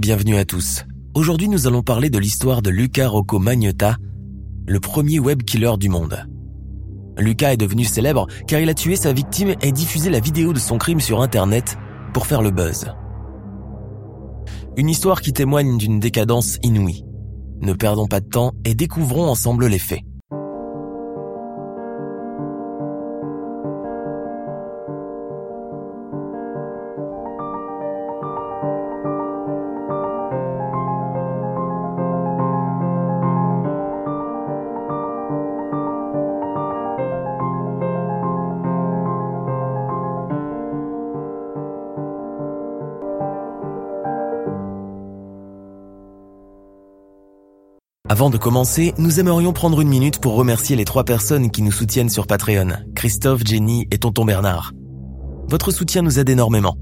Bienvenue à tous. Aujourd'hui, nous allons parler de l'histoire de Luca Rocco Magnotta, le premier web killer du monde. Luca est devenu célèbre car il a tué sa victime et diffusé la vidéo de son crime sur Internet pour faire le buzz. Une histoire qui témoigne d'une décadence inouïe. Ne perdons pas de temps et découvrons ensemble les faits. Avant de commencer, nous aimerions prendre une minute pour remercier les trois personnes qui nous soutiennent sur Patreon, Christophe, Jenny et Tonton Bernard. Votre soutien nous aide énormément.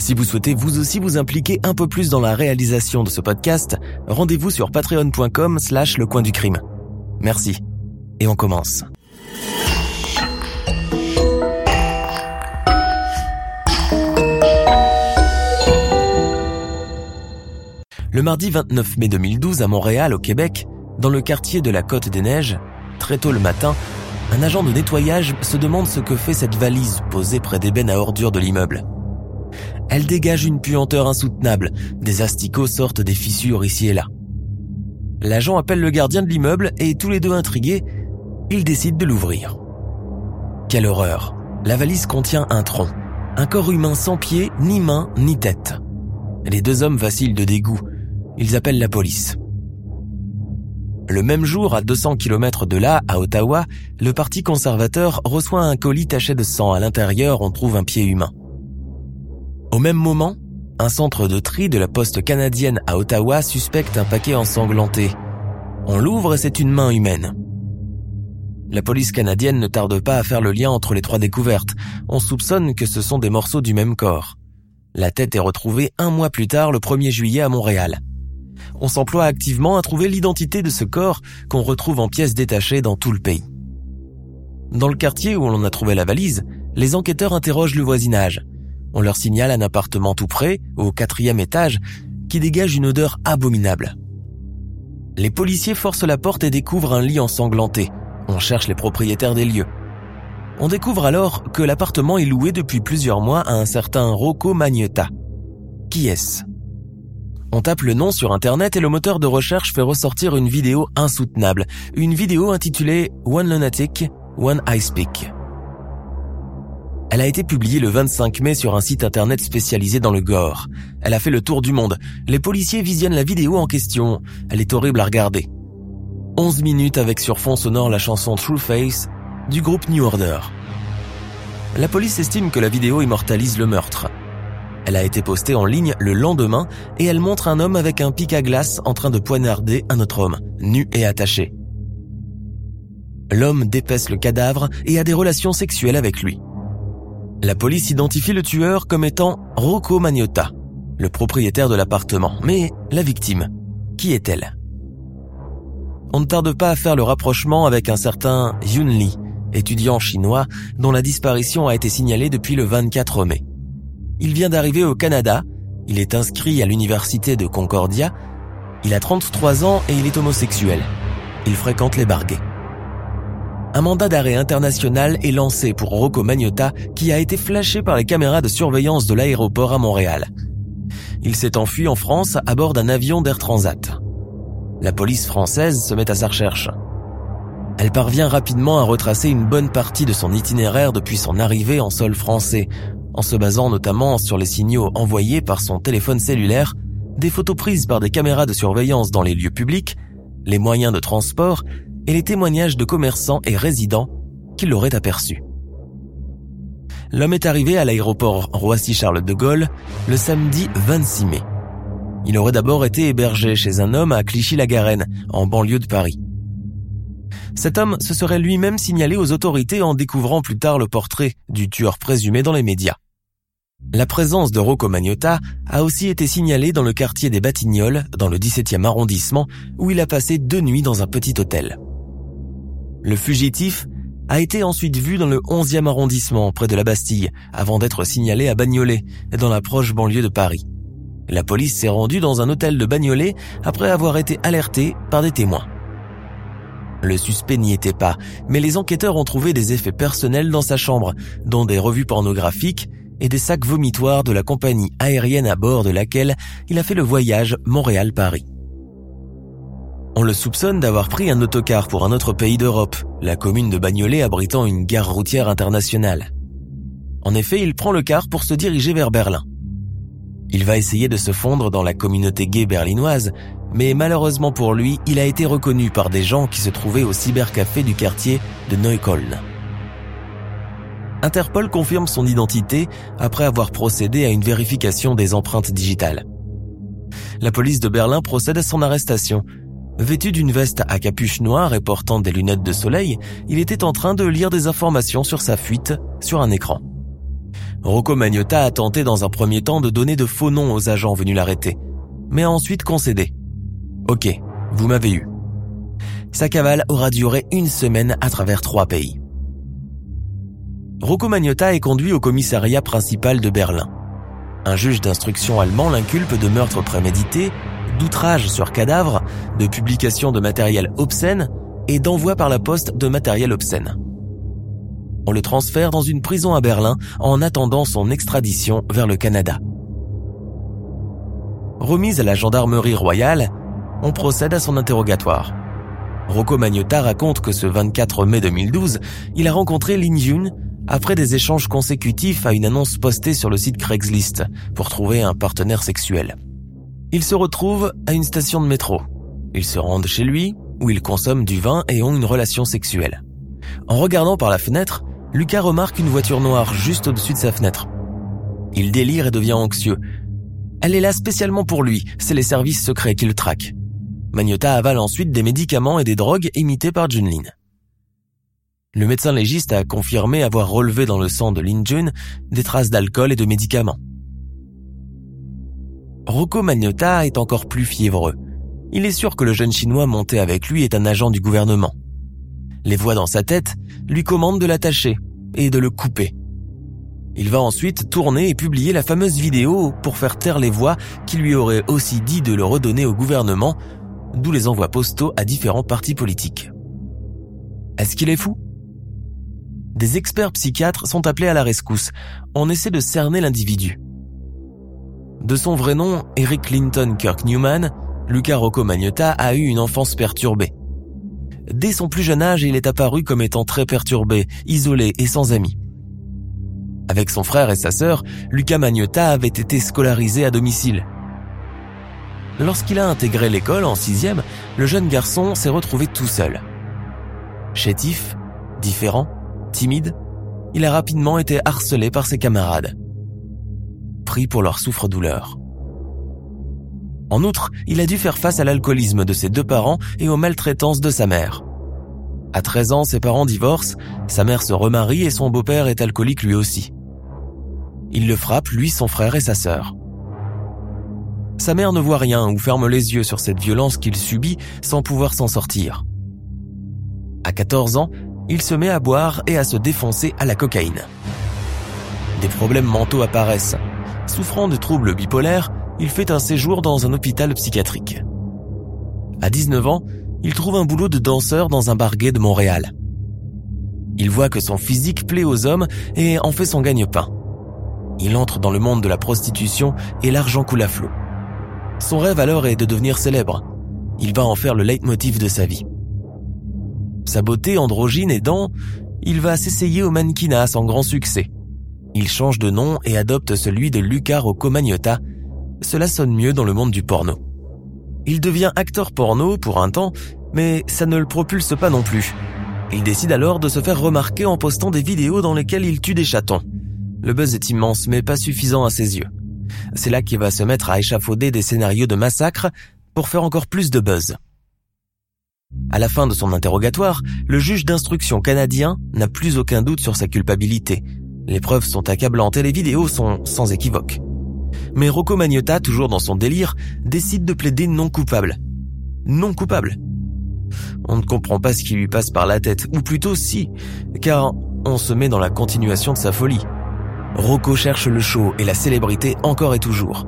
Si vous souhaitez vous aussi vous impliquer un peu plus dans la réalisation de ce podcast, rendez-vous sur patreon.com slash le coin du crime. Merci. Et on commence. Le mardi 29 mai 2012 à Montréal, au Québec, dans le quartier de la Côte des Neiges, très tôt le matin, un agent de nettoyage se demande ce que fait cette valise posée près des à ordures de l'immeuble. Elle dégage une puanteur insoutenable, des asticots sortent des fissures ici et là. L'agent appelle le gardien de l'immeuble et tous les deux intrigués, ils décident de l'ouvrir. Quelle horreur La valise contient un tronc, un corps humain sans pieds, ni main, ni tête. Les deux hommes vacillent de dégoût, ils appellent la police. Le même jour, à 200 km de là, à Ottawa, le Parti conservateur reçoit un colis taché de sang. À l'intérieur, on trouve un pied humain. Au même moment, un centre de tri de la poste canadienne à Ottawa suspecte un paquet ensanglanté. On l'ouvre et c'est une main humaine. La police canadienne ne tarde pas à faire le lien entre les trois découvertes. On soupçonne que ce sont des morceaux du même corps. La tête est retrouvée un mois plus tard, le 1er juillet, à Montréal on s'emploie activement à trouver l'identité de ce corps qu'on retrouve en pièces détachées dans tout le pays. Dans le quartier où l'on a trouvé la valise, les enquêteurs interrogent le voisinage. On leur signale un appartement tout près, au quatrième étage, qui dégage une odeur abominable. Les policiers forcent la porte et découvrent un lit ensanglanté. On cherche les propriétaires des lieux. On découvre alors que l'appartement est loué depuis plusieurs mois à un certain Rocco Magnetta. Qui est-ce? On tape le nom sur Internet et le moteur de recherche fait ressortir une vidéo insoutenable, une vidéo intitulée One Lunatic, One I Speak. Elle a été publiée le 25 mai sur un site internet spécialisé dans le gore. Elle a fait le tour du monde. Les policiers visionnent la vidéo en question. Elle est horrible à regarder. 11 minutes avec sur fond sonore la chanson True Face du groupe New Order. La police estime que la vidéo immortalise le meurtre. Elle a été postée en ligne le lendemain et elle montre un homme avec un pic à glace en train de poignarder un autre homme, nu et attaché. L'homme dépaisse le cadavre et a des relations sexuelles avec lui. La police identifie le tueur comme étant Rocco Magnotta, le propriétaire de l'appartement. Mais la victime, qui est-elle? On ne tarde pas à faire le rapprochement avec un certain Yun Li, étudiant chinois dont la disparition a été signalée depuis le 24 mai. Il vient d'arriver au Canada, il est inscrit à l'université de Concordia, il a 33 ans et il est homosexuel. Il fréquente les barguets. Un mandat d'arrêt international est lancé pour Rocco Magnotta qui a été flashé par les caméras de surveillance de l'aéroport à Montréal. Il s'est enfui en France à bord d'un avion d'Air Transat. La police française se met à sa recherche. Elle parvient rapidement à retracer une bonne partie de son itinéraire depuis son arrivée en sol français, en se basant notamment sur les signaux envoyés par son téléphone cellulaire des photos prises par des caméras de surveillance dans les lieux publics, les moyens de transport et les témoignages de commerçants et résidents qui l'auraient aperçu. L'homme est arrivé à l'aéroport Roissy-Charles de Gaulle le samedi 26 mai. Il aurait d'abord été hébergé chez un homme à Clichy-la-Garenne, en banlieue de Paris. Cet homme se serait lui-même signalé aux autorités en découvrant plus tard le portrait du tueur présumé dans les médias. La présence de Rocco Magnotta a aussi été signalée dans le quartier des Batignolles, dans le 17e arrondissement, où il a passé deux nuits dans un petit hôtel. Le fugitif a été ensuite vu dans le 11e arrondissement, près de la Bastille, avant d'être signalé à Bagnolet, dans la proche banlieue de Paris. La police s'est rendue dans un hôtel de Bagnolet après avoir été alertée par des témoins. Le suspect n'y était pas, mais les enquêteurs ont trouvé des effets personnels dans sa chambre, dont des revues pornographiques et des sacs vomitoires de la compagnie aérienne à bord de laquelle il a fait le voyage Montréal-Paris. On le soupçonne d'avoir pris un autocar pour un autre pays d'Europe, la commune de Bagnolet abritant une gare routière internationale. En effet, il prend le car pour se diriger vers Berlin. Il va essayer de se fondre dans la communauté gay berlinoise, mais malheureusement pour lui, il a été reconnu par des gens qui se trouvaient au cybercafé du quartier de Neukölln. Interpol confirme son identité après avoir procédé à une vérification des empreintes digitales. La police de Berlin procède à son arrestation. Vêtu d'une veste à capuche noire et portant des lunettes de soleil, il était en train de lire des informations sur sa fuite sur un écran. Rocco Magnotta a tenté dans un premier temps de donner de faux noms aux agents venus l'arrêter, mais a ensuite concédé. Ok, vous m'avez eu. Sa cavale aura duré une semaine à travers trois pays. Rocco Magnotta est conduit au commissariat principal de Berlin. Un juge d'instruction allemand l'inculpe de meurtre prémédité, d'outrage sur cadavre, de publication de matériel obscène et d'envoi par la poste de matériel obscène. On le transfère dans une prison à Berlin en attendant son extradition vers le Canada. Remise à la gendarmerie royale, on procède à son interrogatoire. Rocco Magnotta raconte que ce 24 mai 2012, il a rencontré Lin Yun après des échanges consécutifs à une annonce postée sur le site Craigslist pour trouver un partenaire sexuel. Ils se retrouvent à une station de métro. Ils se rendent chez lui, où ils consomment du vin et ont une relation sexuelle. En regardant par la fenêtre, Lucas remarque une voiture noire juste au-dessus de sa fenêtre. Il délire et devient anxieux. Elle est là spécialement pour lui, c'est les services secrets qui le traquent. Magnota avale ensuite des médicaments et des drogues imités par Junlin. Le médecin légiste a confirmé avoir relevé dans le sang de Lin Jun des traces d'alcool et de médicaments. Rocco Magnota est encore plus fiévreux. Il est sûr que le jeune chinois monté avec lui est un agent du gouvernement. Les voix dans sa tête lui commandent de l'attacher et de le couper. Il va ensuite tourner et publier la fameuse vidéo pour faire taire les voix qui lui auraient aussi dit de le redonner au gouvernement, d'où les envois postaux à différents partis politiques. Est-ce qu'il est fou? Des experts psychiatres sont appelés à la rescousse. On essaie de cerner l'individu. De son vrai nom, Eric Clinton Kirk Newman, Luca Rocco Magnotta a eu une enfance perturbée. Dès son plus jeune âge, il est apparu comme étant très perturbé, isolé et sans amis. Avec son frère et sa sœur, Luca Magnotta avait été scolarisé à domicile. Lorsqu'il a intégré l'école en sixième, le jeune garçon s'est retrouvé tout seul. Chétif, différent, timide, il a rapidement été harcelé par ses camarades. Pris pour leur souffre-douleur. En outre, il a dû faire face à l'alcoolisme de ses deux parents et aux maltraitances de sa mère. À 13 ans, ses parents divorcent, sa mère se remarie et son beau-père est alcoolique lui aussi. Il le frappe, lui, son frère et sa sœur. Sa mère ne voit rien ou ferme les yeux sur cette violence qu'il subit sans pouvoir s'en sortir. À 14 ans, il se met à boire et à se défoncer à la cocaïne. Des problèmes mentaux apparaissent. Souffrant de troubles bipolaires, il fait un séjour dans un hôpital psychiatrique. À 19 ans, il trouve un boulot de danseur dans un bar de Montréal. Il voit que son physique plaît aux hommes et en fait son gagne-pain. Il entre dans le monde de la prostitution et l'argent coule à flot. Son rêve alors est de devenir célèbre. Il va en faire le leitmotiv de sa vie. Sa beauté androgyne aidant, il va s'essayer au mannequinat sans grand succès. Il change de nom et adopte celui de Luca Rocco Magnotta, Cela sonne mieux dans le monde du porno. Il devient acteur porno pour un temps, mais ça ne le propulse pas non plus. Il décide alors de se faire remarquer en postant des vidéos dans lesquelles il tue des chatons. Le buzz est immense, mais pas suffisant à ses yeux. C'est là qu'il va se mettre à échafauder des scénarios de massacre pour faire encore plus de buzz. À la fin de son interrogatoire, le juge d'instruction canadien n'a plus aucun doute sur sa culpabilité. Les preuves sont accablantes et les vidéos sont sans équivoque. Mais Rocco Magnotta, toujours dans son délire, décide de plaider non coupable. Non coupable. On ne comprend pas ce qui lui passe par la tête, ou plutôt si, car on se met dans la continuation de sa folie. Rocco cherche le show et la célébrité encore et toujours.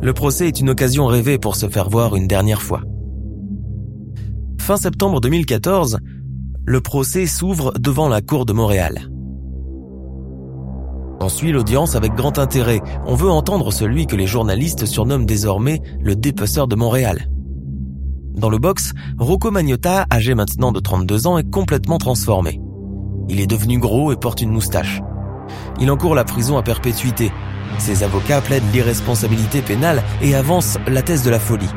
Le procès est une occasion rêvée pour se faire voir une dernière fois. Fin septembre 2014, le procès s'ouvre devant la Cour de Montréal. On suit l'audience avec grand intérêt. On veut entendre celui que les journalistes surnomment désormais le dépeceur de Montréal. Dans le box, Rocco Magnotta, âgé maintenant de 32 ans, est complètement transformé. Il est devenu gros et porte une moustache. Il encourt la prison à perpétuité. Ses avocats plaident l'irresponsabilité pénale et avancent la thèse de la folie.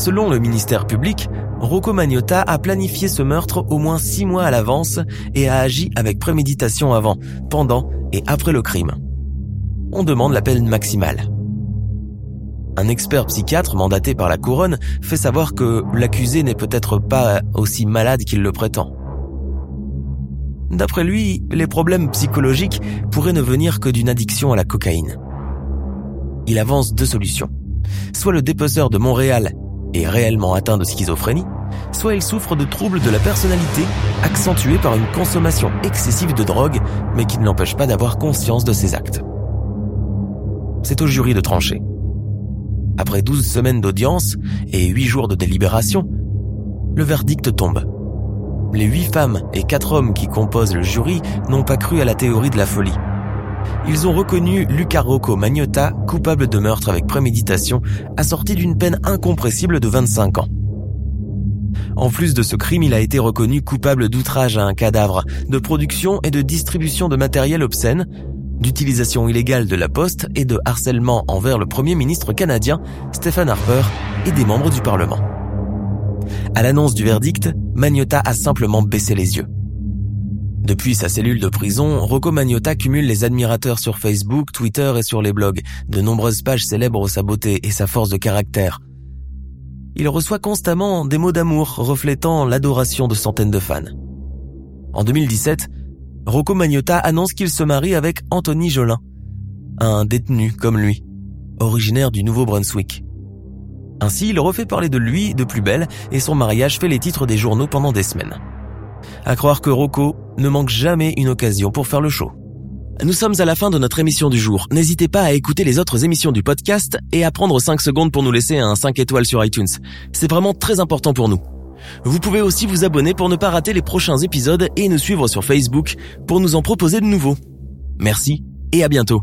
Selon le ministère public, Rocco Magnotta a planifié ce meurtre au moins six mois à l'avance et a agi avec préméditation avant, pendant et après le crime. On demande la peine maximale. Un expert psychiatre mandaté par la couronne fait savoir que l'accusé n'est peut-être pas aussi malade qu'il le prétend. D'après lui, les problèmes psychologiques pourraient ne venir que d'une addiction à la cocaïne. Il avance deux solutions. Soit le dépeceur de Montréal est réellement atteint de schizophrénie, soit il souffre de troubles de la personnalité accentués par une consommation excessive de drogue, mais qui ne l'empêche pas d'avoir conscience de ses actes. C'est au jury de trancher. Après 12 semaines d'audience et 8 jours de délibération, le verdict tombe. Les 8 femmes et 4 hommes qui composent le jury n'ont pas cru à la théorie de la folie. Ils ont reconnu Luca Rocco Magnotta coupable de meurtre avec préméditation, assorti d'une peine incompressible de 25 ans. En plus de ce crime, il a été reconnu coupable d'outrage à un cadavre, de production et de distribution de matériel obscène, d'utilisation illégale de la poste et de harcèlement envers le premier ministre canadien, Stephen Harper, et des membres du Parlement. À l'annonce du verdict, Magnotta a simplement baissé les yeux. Depuis sa cellule de prison, Rocco Magnotta cumule les admirateurs sur Facebook, Twitter et sur les blogs. De nombreuses pages célèbrent sa beauté et sa force de caractère. Il reçoit constamment des mots d'amour reflétant l'adoration de centaines de fans. En 2017, Rocco Magnotta annonce qu'il se marie avec Anthony Jolin, un détenu comme lui, originaire du Nouveau-Brunswick. Ainsi, il refait parler de lui de plus belle et son mariage fait les titres des journaux pendant des semaines. À croire que Rocco ne manque jamais une occasion pour faire le show. Nous sommes à la fin de notre émission du jour. N'hésitez pas à écouter les autres émissions du podcast et à prendre 5 secondes pour nous laisser un 5 étoiles sur iTunes. C'est vraiment très important pour nous. Vous pouvez aussi vous abonner pour ne pas rater les prochains épisodes et nous suivre sur Facebook pour nous en proposer de nouveaux. Merci et à bientôt.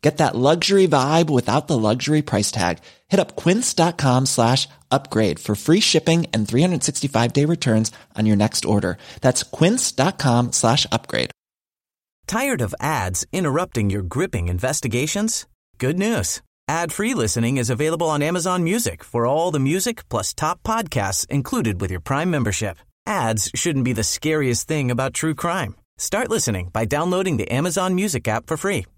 Get that luxury vibe without the luxury price tag. Hit up quince.com slash upgrade for free shipping and 365 day returns on your next order. That's quince.com slash upgrade. Tired of ads interrupting your gripping investigations? Good news. Ad-free listening is available on Amazon Music for all the music plus top podcasts included with your Prime membership. Ads shouldn't be the scariest thing about true crime. Start listening by downloading the Amazon Music app for free